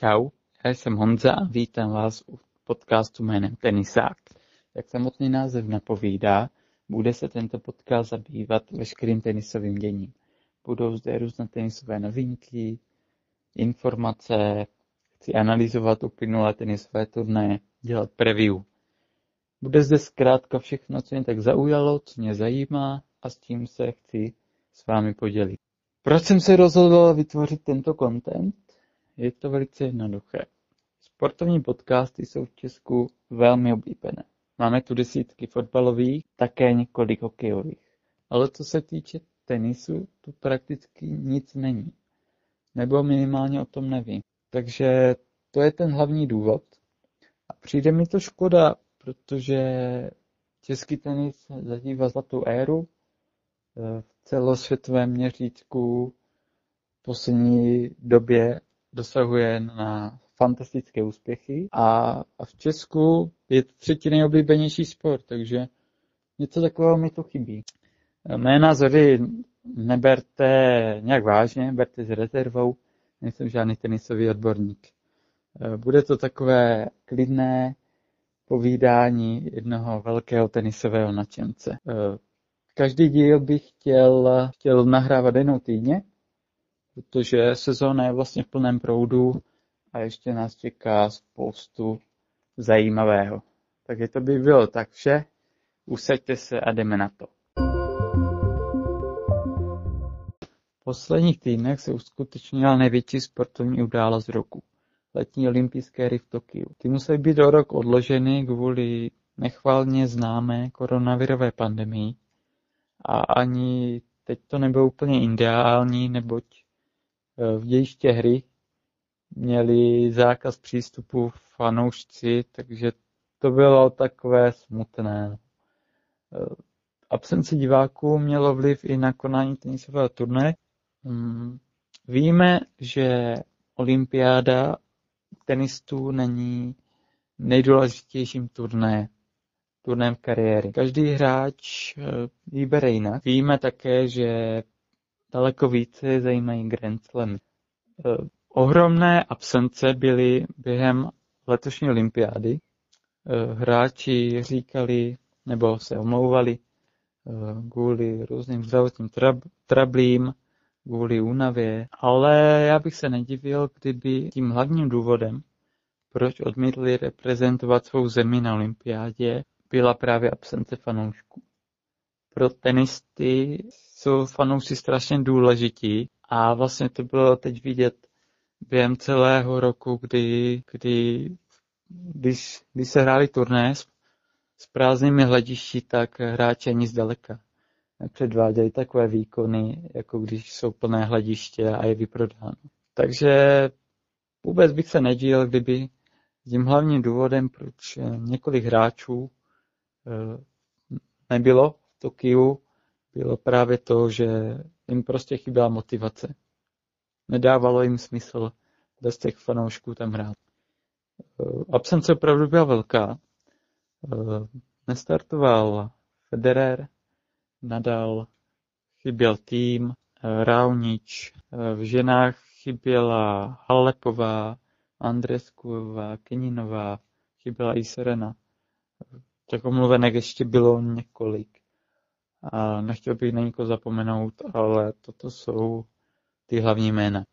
Čau, já jsem Honza a vítám vás u podcastu jménem Tenisák. Jak samotný název napovídá, bude se tento podcast zabývat veškerým tenisovým děním. Budou zde různé tenisové novinky, informace, chci analyzovat uplynulé tenisové turnaje, dělat preview. Bude zde zkrátka všechno, co mě tak zaujalo, co mě zajímá a s tím se chci s vámi podělit. Proč jsem se rozhodl vytvořit tento content? Je to velice jednoduché. Sportovní podcasty jsou v Česku velmi oblíbené. Máme tu desítky fotbalových, také několik hokejových. Ale co se týče tenisu, tu prakticky nic není. Nebo minimálně o tom nevím. Takže to je ten hlavní důvod. A přijde mi to škoda, protože český tenis zažívá zlatou éru v celosvětovém měřítku v poslední době dosahuje na fantastické úspěchy a, a v Česku je to třetí nejoblíbenější sport, takže něco takového mi to chybí. Mé názory neberte nějak vážně, berte s rezervou, nejsem žádný tenisový odborník. Bude to takové klidné povídání jednoho velkého tenisového nadšence. Každý díl bych chtěl, chtěl nahrávat jednou týdně, protože sezóna je vlastně v plném proudu a ještě nás čeká spoustu zajímavého. Takže to by bylo tak vše. Usaďte se a jdeme na to. V posledních týdnech se uskutečnila největší sportovní událost roku. Letní olympijské hry v Tokiu. Ty musely být do rok odloženy kvůli nechvalně známé koronavirové pandemii a ani teď to nebylo úplně ideální, neboť v dějiště hry měli zákaz přístupu fanoušci, takže to bylo takové smutné. E, absence diváků mělo vliv i na konání tenisového turnaje. Mm, víme, že olympiáda tenistů není nejdůležitějším turnajem turnajem kariéry. Každý hráč eh, ji bere jinak. Víme také, že daleko více zajímají Grand Slam. Eh, ohromné absence byly během letošní olympiády. Eh, hráči říkali nebo se omlouvali kvůli různým zdravotním trablím, kvůli únavě, ale já bych se nedivil, kdyby tím hlavním důvodem, proč odmítli reprezentovat svou zemi na olympiádě, byla právě absence fanoušků. Pro tenisty jsou fanoušci strašně důležití a vlastně to bylo teď vidět během celého roku, kdy, kdy když, když se hráli turné s, s prázdnými hledišti, tak hráči ani zdaleka nepředváděli takové výkony, jako když jsou plné hlediště a je vyprodáno. Takže vůbec bych se nedíl, kdyby tím hlavním důvodem, proč několik hráčů Eh, nebylo v Tokiu, bylo právě to, že jim prostě chyběla motivace. Nedávalo jim smysl bez těch fanoušků tam hrát. Eh, absence opravdu byla velká. Eh, nestartoval Federer, Nadal, chyběl tým, Raunič, v ženách chyběla Halepová, Andreskuová, Keninová, chyběla i Serena. Těch omluvenek ještě bylo několik. A nechtěl bych na nikoho zapomenout, ale toto jsou ty hlavní jména.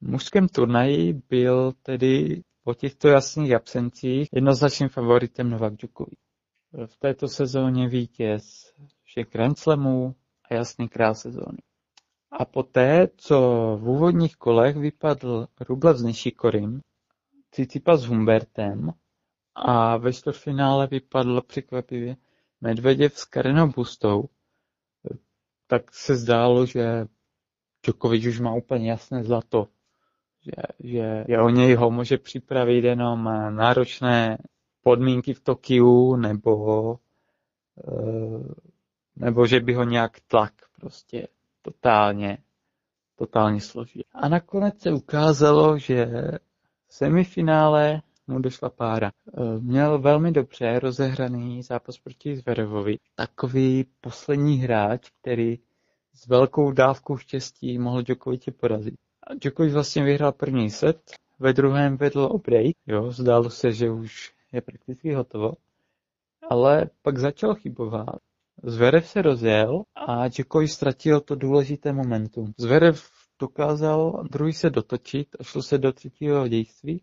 V mužském turnaji byl tedy po těchto jasných absencích jednoznačným favoritem Novak Djokovic. V této sezóně vítěz všech Grand a jasný král sezóny. A poté, co v úvodních kolech vypadl Rublev s Nishikorem, Cicipa s Humbertem a ve čtvrtfinále vypadl překvapivě Medveděv s Karenou Bustou, tak se zdálo, že Djokovic už má úplně jasné zlato. Že, že, že o něj ho může připravit jenom náročné podmínky v Tokiu, nebo, eh, nebo že by ho nějak tlak prostě totálně, totálně složil. A nakonec se ukázalo, že v semifinále mu došla pára. E, měl velmi dobře rozehraný zápas proti Zverevovi. Takový poslední hráč, který s velkou dávkou štěstí mohl Djokoviče porazit. Djokovic vlastně vyhrál první set, ve druhém vedl o break, jo, zdálo se, že už je prakticky hotovo, ale pak začal chybovat. Zverev se rozjel a Djokovic ztratil to důležité momentum. Zverev dokázal druhý se dotočit a šlo se do třetího dějství,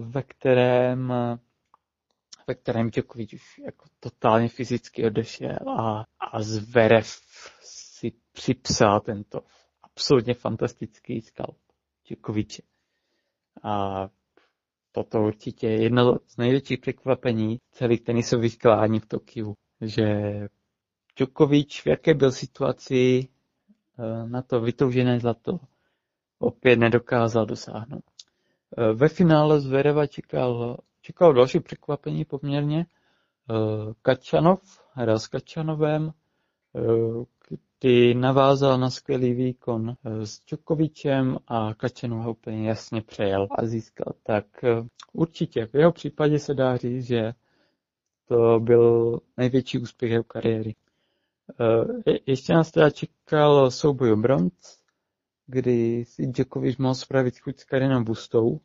ve kterém ve kterém Djokovic už jako totálně fyzicky odešel a, a Zverev si připsal tento absolutně fantastický skalp Djokoviče. A toto určitě je jedno z největších překvapení celých tenisových klání v Tokiu, že Djokovic v jaké byl situaci eh, na to vytoužené zlato opět nedokázal dosáhnout. Eh, ve finále Zvereva čekal, čekal další překvapení poměrně. Eh, Kačanov hra s Kačanovem, kdy navázal na skvělý výkon eh, s Čokovičem a Kačenov ho úplně jasně přejel a získal. Tak eh, určitě v jeho případě se dá říct, že to byl největší úspěch jeho kariéry. Eh, ještě nás teda čekal souboj o bronz, kdy si Djokovic mohl spravit chuť s Karinou Bustou,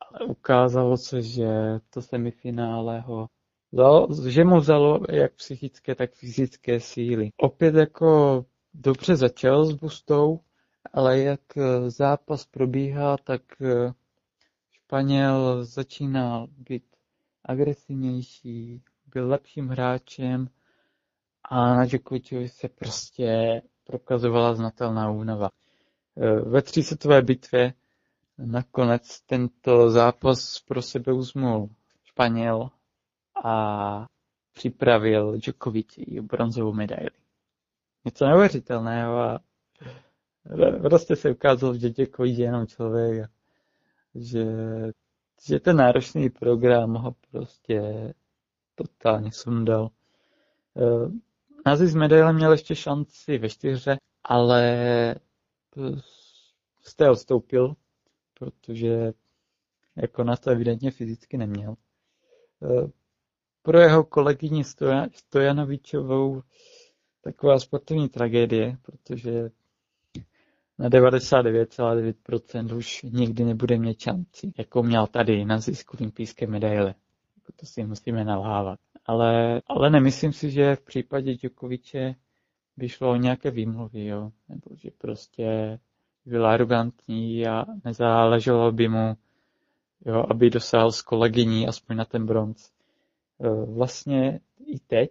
ale ukázalo se, že to semifinále ho že mu vzalo jak psychické, tak fyzické síly. Opět jako dobře začal s Bustou, ale jak eh, zápas probíhá, tak eh, Španěl začínal být agresivnější, byl lepším hráčem a na Djokoviciovi se prostě prokazovala znatelná únava. Eh, ve třísetové bitvě nakonec tento zápas pro sebe uzmul Španěl a připravil Djokovic bronzovou medaili. Něco neuvěřitelného a prostě se ukázalo, že Djokovic je jenom člověk a že, že ten náročný program ho prostě totálně sundal. Eh, Nazi z medaile měl ještě šanci ve čtyře, ale z té odstoupil, protože jako na to evidentně fyzicky neměl. Eh, pro jeho kolegyni Stojanovičovou taková sportovní tragédie, protože na 99,9% už nikdy nebude mít šanci, jakou měl tady na zisku olympijské medaile. Jako to si musíme nalhávat. Ale, ale nemyslím si, že v případě Djokoviče by šlo o nějaké výmluvy, jo? nebo že prostě byl arrogantní a nezáleželo by mu, jo, aby dosáhl s kolegyní aspoň na ten bronz. E, vlastně i teď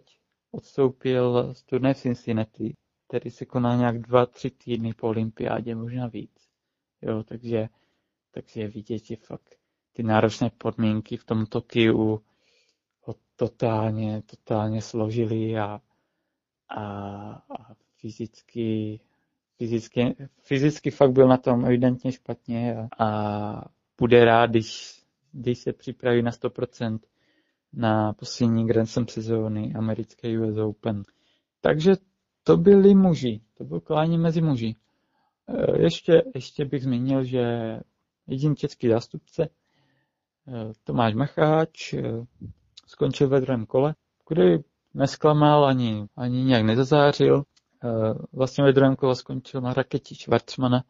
odstoupil z turné v Cincinnati, který se koná nějak dva, tři týdny po olympiádě, možná víc. Jo, takže, takže vidět, že fakt ty náročné podmínky v tom Tokiu ho totálně, totálně složili a, a, a fyzicky, fyzicky, fyzicky fakt byl na tom evidentně špatně a, a bude rád, když, když se připraví na 100% na poslední Grand Slam sezóny americké US Open. Takže to byli muži, to byl klání mezi muži. E, ještě, ještě bych zmínil, že jediný český zástupce, e, Tomáš Macháč, e, skončil ve druhém kole, kdy nesklamal ani, ani nějak nezazářil. Vlastně ve druhém kole skončil na raketi Schwarzmana.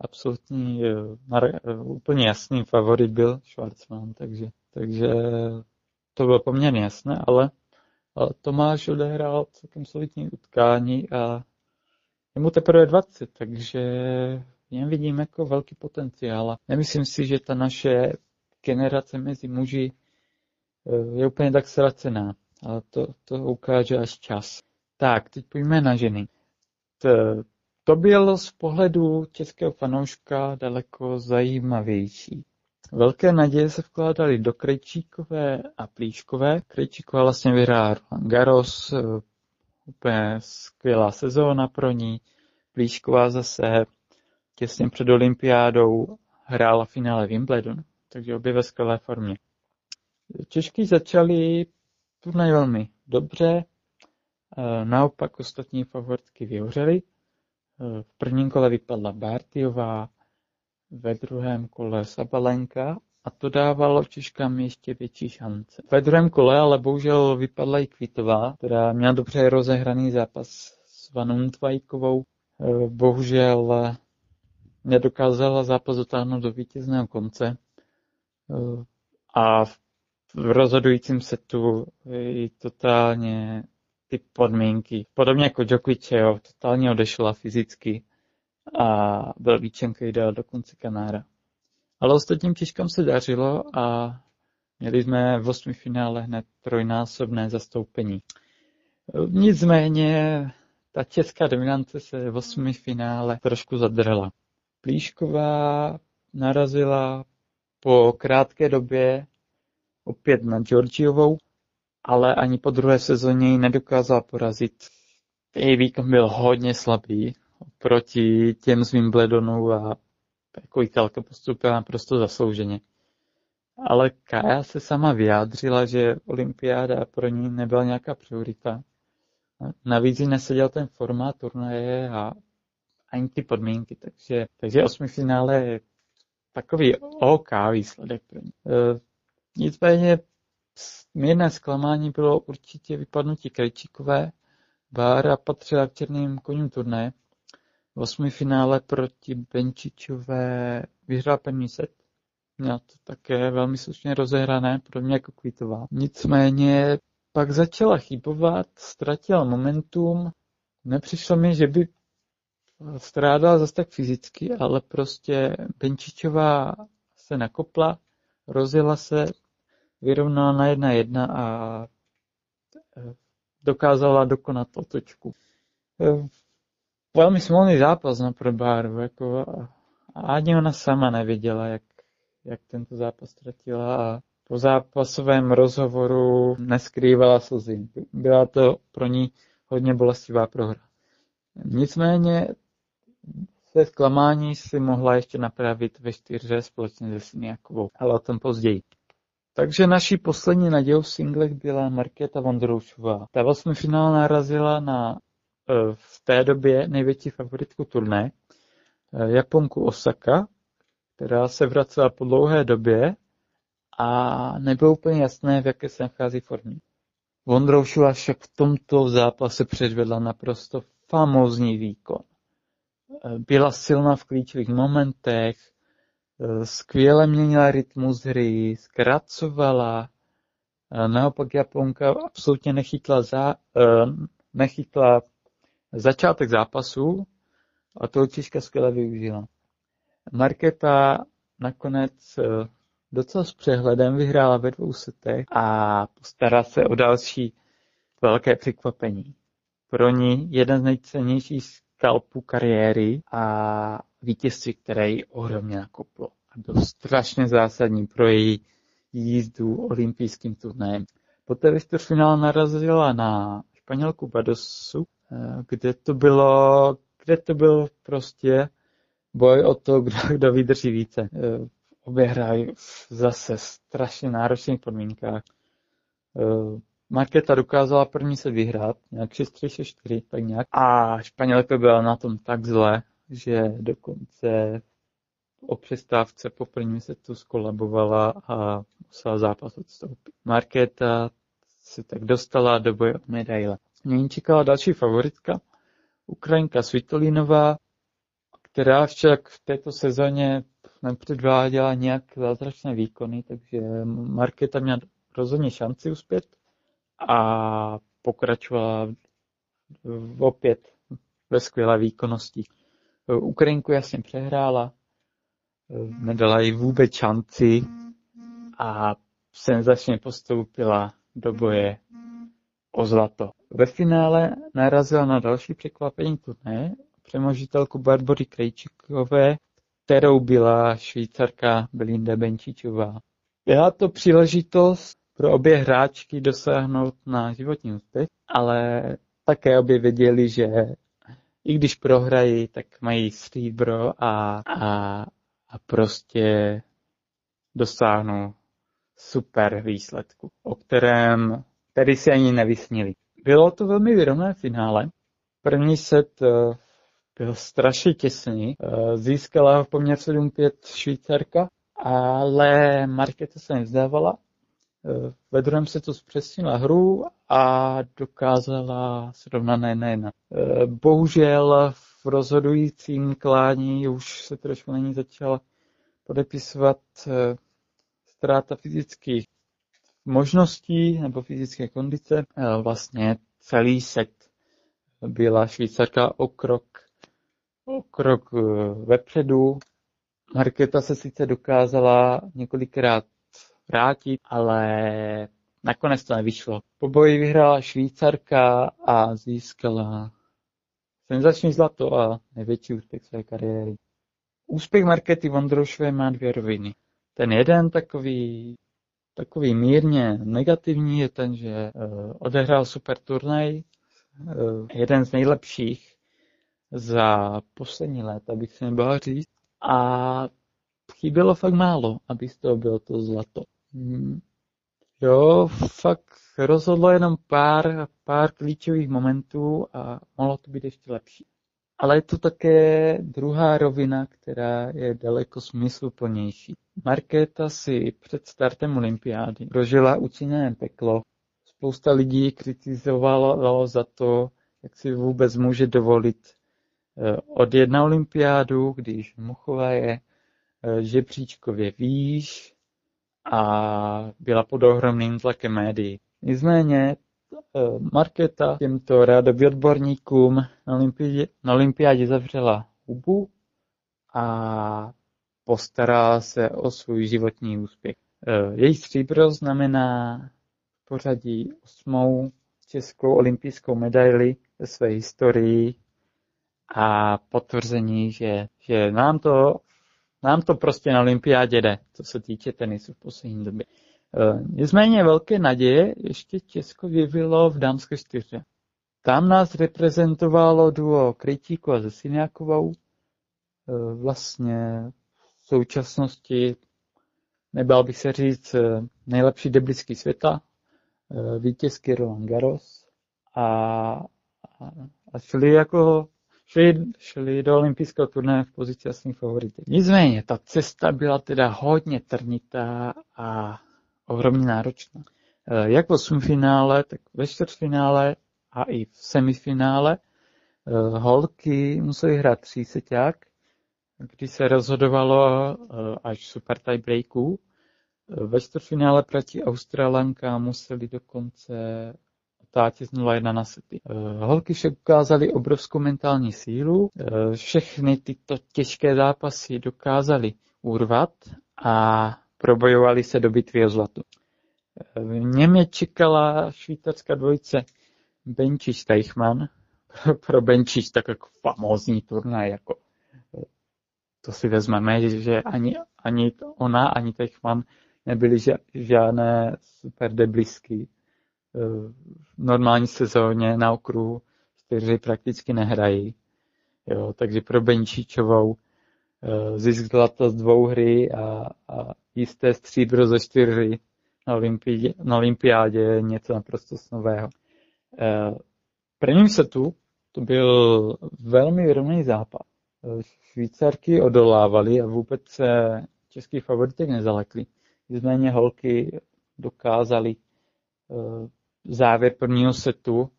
Absolutní, na, úplně jasný favorit byl Schwarzman, takže, takže to bylo poměrně jasné, ale, Tomáš odehrál celkem solidní utkání a je mu teprve 20, takže v něm vidím jako velký potenciál. A nemyslím si, že ta naše generace mezi muži eh, je úplně tak ztracená, ale to, to ukáže až čas. Tak, teď pojďme na ženy. To, to bylo z pohledu českého fanouška daleko zajímavější. Velké naděje se vkládaly do Krejčíkové a Plíškové. Krejčíková vlastně vyhrála Garros, eh, úplně skvělá sezóna pro ní. Plíšková zase těsně před olympiádou hrála finále Wimbledon, takže obě ve skvělé formě. Češky začaly turnaj velmi dobře, eh, naopak ostatní favoritky vyhořely. Eh, v prvním kole vypadla Bartiová, ve druhém kole Sabalenka a to dávalo Češkám ještě větší šance. Ve druhém kole ale bohužel vypadla i Kvitová, která měla dobře rozehraný zápas s Vanou Tvajkovou. Eh, bohužel nedokázala zápas dotáhnout do vítězného konce a v rozhodujícím setu i totálně ty podmínky, podobně jako Djokovic, jo, totálně odešla fyzicky a který dal do konce Kanára. Ale ostatním těžkám se dařilo a měli jsme v osmi finále hned trojnásobné zastoupení. Nicméně ta česká dominance se v osmi finále trošku zadrhla. Plíšková narazila po krátké době opět na Georgiovou, ale ani po druhé sezóně ji nedokázala porazit. Její výkon byl hodně slabý proti těm z Wimbledonu a jako Italka postupila naprosto zaslouženě. Ale Kaja se sama vyjádřila, že olympiáda pro ní nebyla nějaká priorita. Navíc jí neseděl ten formát turnaje a ani ty podmínky, takže, takže osmi finále je takový OK výsledek pro ní. Nicméně mírné zklamání bylo určitě vypadnutí Krejčíkové. Bára patřila k černým koním turnaje. V osmi finále proti Benčičové vyhrál první set. Měla to také velmi slušně rozehrané, mě jako Kvítová. Nicméně pak začala chybovat, ztratila momentum. Nepřišlo mi, že by strádala zase tak fyzicky, ale prostě Benčičová se nakopla, rozjela se, vyrovnala na jedna jedna a e, dokázala dokonat otočku. E, velmi smolný zápas na pro Báru, jako a ani ona sama nevěděla, jak, jak tento zápas ztratila a po zápasovém rozhovoru neskrývala slzy. Byla to pro ní hodně bolestivá prohra. Nicméně své zklamání si mohla ještě napravit ve čtyřře společně se Siniakovou, ale o tom později. Takže naší poslední nadějou v singlech byla Markéta Vondroušová. Ta vlastně finál narazila na e, v té době největší favoritku turné, e, Japonku Osaka, která se vracela po dlouhé době a nebylo úplně jasné, v jaké se nachází formě. Vondroušová však v tomto zápase předvedla naprosto famózní výkon. E, byla silná v klíčových momentech, skvěle měnila rytmus hry, zkracovala, naopak Japonka absolutně nechytla, za, e, nechytla začátek zápasu a to Češka skvěle využila. Marketa nakonec docela s přehledem vyhrála ve dvou setech a postará se o další velké překvapení. Pro ní jeden z nejcennějších skalpů kariéry a vítězství, které ji ohromně nakoplo. A byl strašně zásadní pro její jízdu olympijským turnajem. Poté ve čtvrtfinále narazila na Španělku Badosu, eh, kde to bylo, kde to byl prostě boj o to, kdo, kdo vydrží více. Eh, obě hrají zase strašně náročných podmínkách. Eh, Marketa dokázala první se vyhrát, nějak 6-3-6-4, tak nějak. A Španělka byla na tom tak zle, že dokonce o přestávce po prvním setu skolabovala a musela zápas odstoupit. Markéta se tak dostala do boje o medaile. Nyní čekala další favoritka, Ukrajinka Svitolinová, která však v této sezóně nepředváděla nějak zázračné výkony, takže Markéta měla rozhodně šanci uspět a pokračovala opět ve skvělé výkonnosti. Ukrajinku jasně přehrála, nedala jí vůbec šanci a senzačně postoupila do boje o zlato. Ve finále narazila na další překvapení turné, přemožitelku Barbory Krejčíkové, kterou byla švýcarka Belinda Benčičová. Byla to příležitost pro obě hráčky dosáhnout na životní úspěch, ale také obě věděli, že i když prohrají, tak mají stříbro a, a, a prostě dosáhnou super výsledku, o kterém tedy si ani nevysnili. Bylo to velmi vyrovné finále. První set eh, byl strašně těsný. Eh, získala poměr 7-5 Švýcarka, ale Marketa se nevzdávala. Eh, ve druhém setu zpřesnila hru a dokázala srovnat na 1 Bohužel v rozhodujícím klání už se trošku na ní začala podepisovat eh, ztráta fyzických možností nebo fyzické kondice. Eh, vlastně celý set byla Švýcarka o krok, o krok eh, vepředu. Marketa se sice dokázala několikrát vrátit, ale nakonec to nevyšlo. Po boji vyhrála Švýcarka a získala senzační zlato a největší úspěch své kariéry. Úspěch Markety Vondroušové má dvě roviny. Ten jeden takový, takový mírně negativní je ten, že uh, odehrál super turnaj, uh, jeden z nejlepších za poslední léta, bych si nebál říct. A chybělo fakt málo, aby z toho bylo to zlato. Hmm. Jo, fakt rozhodlo jenom pár, pár klíčových momentů a mohlo to být ještě lepší. Ale je tu také druhá rovina, která je daleko smysluplnější. Markéta si před startem olympiády prožila učiněné peklo. Spousta lidí kritizovalo za to, jak si vůbec může dovolit eh, odjet na olympiádu, když Muchová je eh, žebříčkově výš a byla pod ohromným tlakem médií. Nicméně Eh, Markéta těmto rádoby odborníkům na olympiádě, zavřela hubu a postarala se o svůj životní úspěch. Eh, její stříbro znamená pořadí osmou českou olympijskou medaili ve své historii a potvrzení, že, že nám, to, nám to prostě na olympiádě jde, co se týče tenisu v poslední době. Eh, nicméně velké naděje ještě Česko vyvilo v dámské čtyře. Tam nás reprezentovalo duo Krytíku a Zesiniakovou. Eh, vlastně v současnosti, nebál bych se říct, eh, nejlepší deblický světa, vítězky Roland Garros a, a šli jako šli, šli do olympijského turnaje v pozici jasných favority. Nicméně, ta cesta byla teda hodně trnitá a ohromně náročná. Eh, jak v finále, tak ve čtvrtfinále a i v semifinále eh, holky musely hrát tříseťák, kdy se rozhodovalo eh, až super tiebreaků. Ve čtvrtfinále proti Australanka museli dokonce otáčet 0-1 na sety. Holky však ukázaly obrovskou mentální sílu, všechny tyto těžké zápasy dokázali urvat a probojovali se do bitvy o zlato. V něm čekala švýcarská dvojice Benčiš Teichmann. Pro Benčiš tak jako famózní turnaj, jako to si vezmeme, že ani, ani ona, ani Teichmann nebyly žádné super deblisky. V normální sezóně na okruhu čtyři prakticky nehrají. Jo, takže pro Benčíčovou eh, zisk zlata z dvou hry a, a jisté stříbro ze čtyři na, olympiádě, na olympiádě je něco naprosto nového. E, prvním setu to byl velmi rovný západ. E, Švýcarky odolávali a vůbec se český favoritek nezalekli. Nicméně holky dokázali závěr prvního setu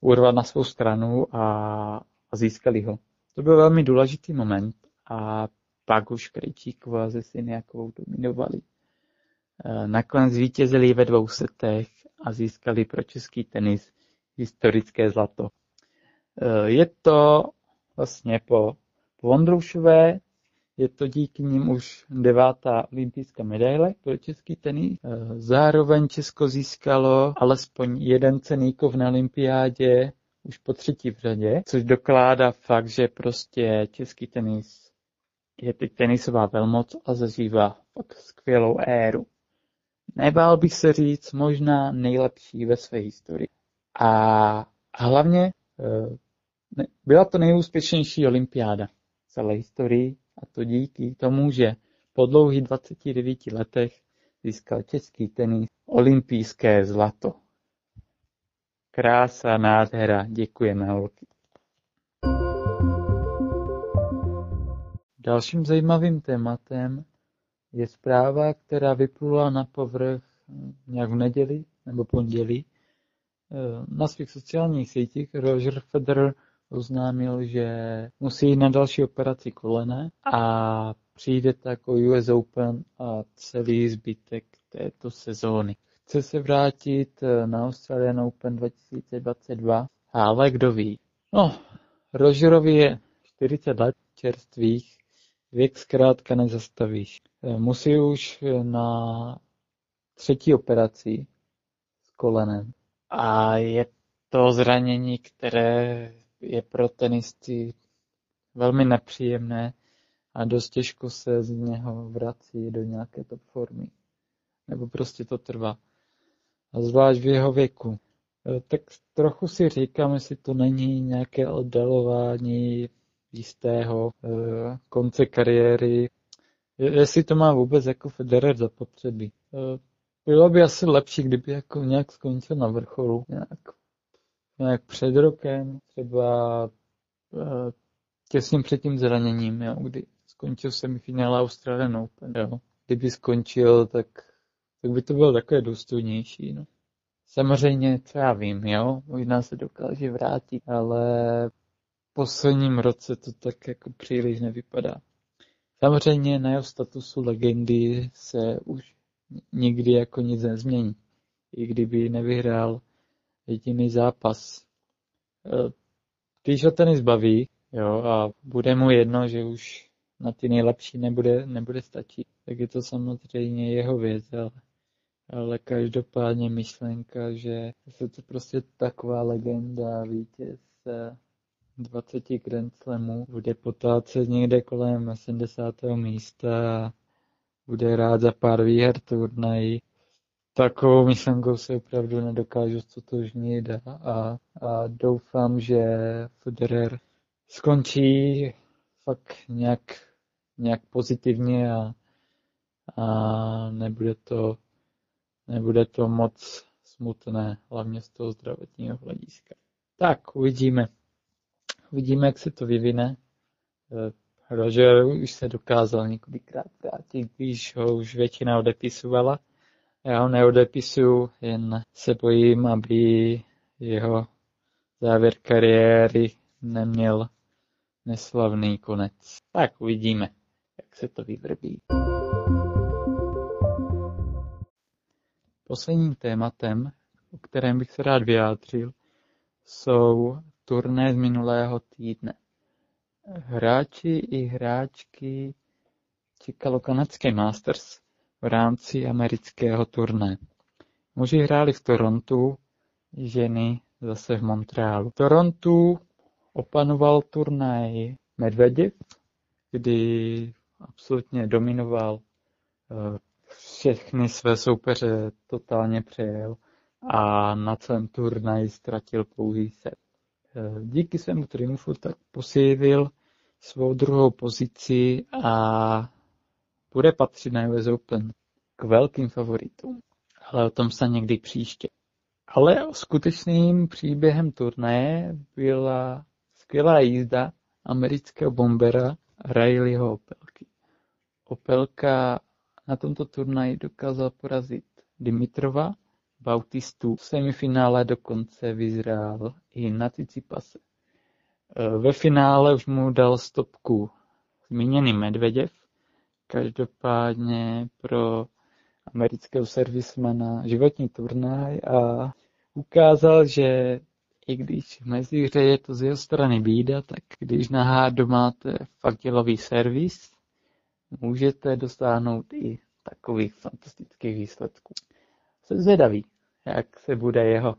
urvat na svou stranu a, a získali ho. To byl velmi důležitý moment a pak už Krejčíková se Syniakovou dominovali. E, nakonec zvítězili ve dvou setech a získali pro český tenis historické zlato. E, je to vlastně po, po Vondroušové, je to díky nim už devátá olympijská medaile pro český tenis. E, zároveň Česko získalo alespoň jeden ceníkov na olympiádě už po třetí v řadě, což dokládá fakt, že prostě český tenis je teď tenisová velmoc a zažívá fakt skvělou éru. Nebál bych se říct možná nejlepší ve své historii. A hlavně eh, byla to nejúspěšnější olympiáda celé historii a to díky tomu, že po dlouhých 29 letech získal český tenis olympijské zlato. Krása, nádhera, děkujeme holky. Dalším zajímavým tématem je zpráva, která vyplula na povrch nějak v neděli nebo pondělí. Na svých sociálních sítích Roger Federer oznámil, že musí jít na další operaci kolene a přijde tak jako US Open a celý zbytek této sezóny. Chce se vrátit na Australian Open 2022, ale kdo ví. No, Rogerovi je 40 let čerstvých, věk zkrátka nezastavíš. Musí už na třetí operaci s kolenem a je to zranění, které je pro tenisty velmi nepříjemné a dost těžko se z něho vrací do nějaké top formy. Nebo prostě to trvá. A zvlášť v jeho věku. E, tak trochu si říkám, jestli to není nějaké oddalování jistého e, konce kariéry, jestli to má vůbec jako Federer zapotřebí. E, bylo by asi lepší, kdyby jako nějak skončil na vrcholu, nějak, nějak před rokem, třeba těsně před tím zraněním, jo, kdy skončil semifinále Australian Open. Jo. Kdyby skončil, tak, tak by to bylo takové důstojnější. No. Samozřejmě, co já vím, jo, možná se dokáže vrátit, ale v posledním roce to tak jako příliš nevypadá. Samozřejmě na jeho statusu legendy se už nikdy jako nic nezmění. I kdyby nevyhrál jediný zápas. E, když ho tenis baví, jo, a bude mu jedno, že už na ty nejlepší nebude, nebude stačit, tak je to samozřejmě jeho věc, ale, ale každopádně myšlenka, že se to prostě taková legenda, vítěz 20 Grand Slamů, bude potácet někde kolem 70. místa a bude rád za pár výher turnají. Takovou myšlenkou se opravdu nedokážu stotožnit a, a, a doufám, že Federer skončí fakt nějak nějak pozitivně a, a nebude to, nebude to moc smutné, hlavně z toho zdravotního hlediska. Tak, uvidíme. Uvidíme, jak se to vyvine. Eh, Roger už se dokázal několikrát vrátit, když ho už většina odepisovala. Já ho neodepisuju, jen se bojím, aby jeho závěr kariéry neměl neslavný konec. Tak uvidíme jak se to vyvrbí. Posledním tématem, o kterém bych se rád vyjádřil, jsou turné z minulého týdne. Hráči i hráčky čekalo kanadské Masters v rámci amerického turné. Muži hráli v Torontu, ženy zase v Montrealu. V Torontu opanoval turnaj Medvedev, kdy absolutně dominoval, eh, všechny své soupeře totálně přejel a na celém turnaji ztratil pouhý set. Eh, díky svému triumfu tak posílil svou druhou pozici a bude patřit na US Open k velkým favoritům. Ale o tom se někdy příště. Ale skutečným příběhem turnaje byla skvělá jízda amerického bombera Rileyho Opelky. Opelka na tomto turnaji dokázal porazit Dimitrova, Bautistu, v semifinále dokonce vyzrál i na Cicipase. Ve finále už mu dal stopku zmíněný Medveděv, každopádně pro amerického servismana životní turnaj a ukázal, že i když v mezihře je to z jeho strany bída, tak když na hádu máte fakt servis, můžete dosáhnout i takových fantastických výsledků. Jsem zvědavý, jak se bude jeho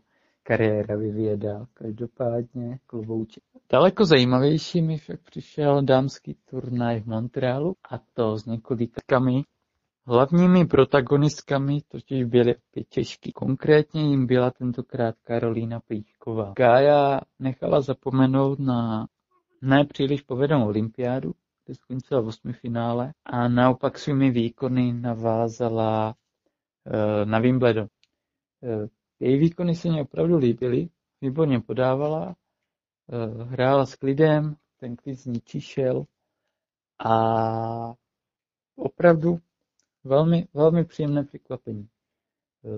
kariéra vyvíjet dál. Každopádně klubouček. Daleko zajímavější mi však přišel dámský turnaj v Montrealu a to s několikami Hlavními protagonistkami totiž byly opět Češky. Konkrétně jim byla tentokrát Karolína Plíšková. Gája nechala zapomenout na nepříliš povedenou olympiádu, kde skončila v osmi finále a naopak svými výkony navázala eh, na Wimbledon. Eh, její výkony se mě opravdu líbily, výborně podávala, eh, hrála s klidem, ten klid z ní čišel a opravdu velmi, velmi příjemné překvapení.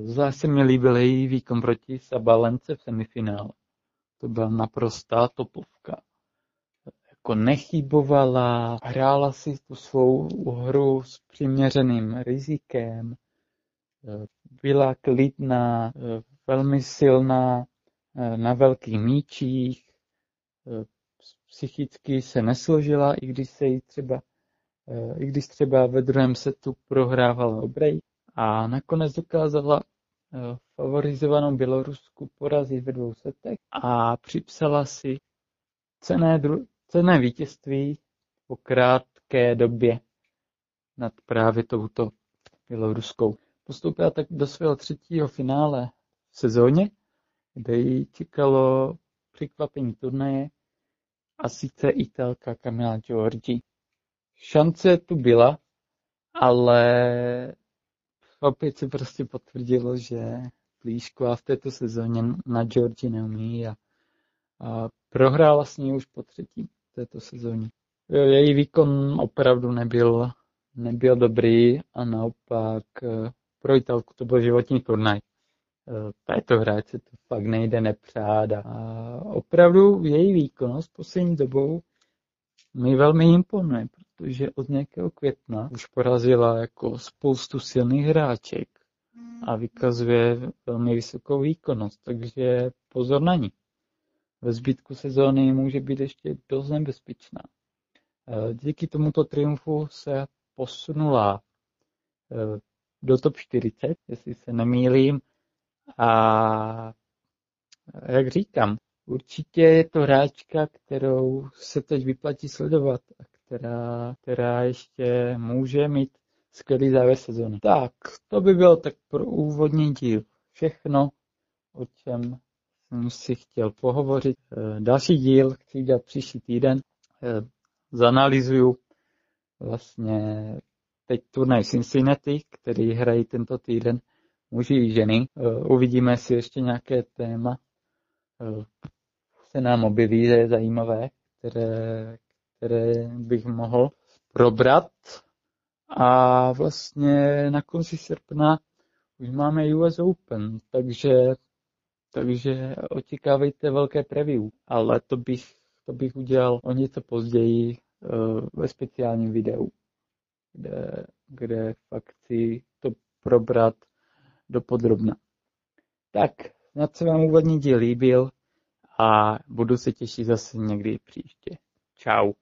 Zvlášť se mi líbil její výkon proti Sabalence v semifinále. to byla naprostá topovka. Jako nechybovala, hrála si tu svou hru s přiměřeným rizikem, byla klidná, velmi silná na velkých míčích, psychicky se nesložila, i když se jí třeba, i když třeba ve druhém setu prohrávala obrej a nakonec dokázala favorizovanou Bělorusku porazit ve dvou setech a připsala si cené, dru- cené vítězství po krátké době nad právě touto Běloruskou. Postoupila tak do svého třetího finále sezóně, kde jí čekalo překvapení turnaje a sice Italka Camila Giorgi. Šance tu byla, ale opět se prostě potvrdilo, že Plíšková v této sezóně na Georgi neumí a, a prohrála s ní už po třetí této sezóně. Její výkon opravdu nebyl, nebyl dobrý a naopak eh, pro Italku to byl životní turnaj. Eh, této hráče to fakt nejde nepřát a opravdu její výkonnost poslední dobou mi velmi imponuje, protože od nějakého května už porazila jako spoustu silných hráček a vykazuje velmi vysokou výkonnost, takže pozor na ní. Ve zbytku sezóny může být ještě dost nebezpečná. Eh, díky tomuto triumfu se posunula eh, do top 40, jestli se nemýlím. A jak říkám, určitě je to hráčka, kterou se teď vyplatí sledovat a která, která ještě může mít skvělý závěr sezóny. Tak, to by bylo tak pro úvodní díl všechno, o čem jsem si chtěl pohovořit. Eh, další díl chci dělat příští týden. Eh, zanalizuju vlastně teď turnaj Cincinnati, který hrají tento týden muži i ženy. Eh, uvidíme, jestli ještě nějaké téma se nám objeví, že je zajímavé, které, které bych mohl probrat. A vlastně na konci srpna už máme US Open, takže, takže očekávejte velké preview, ale to bych, to bych udělal o něco později uh, ve speciálním videu, kde, kde fakt chci to probrat do podrobna. Tak, snad se vám úvodní díl líbil a budu se těšit zase někdy příště. Ciao.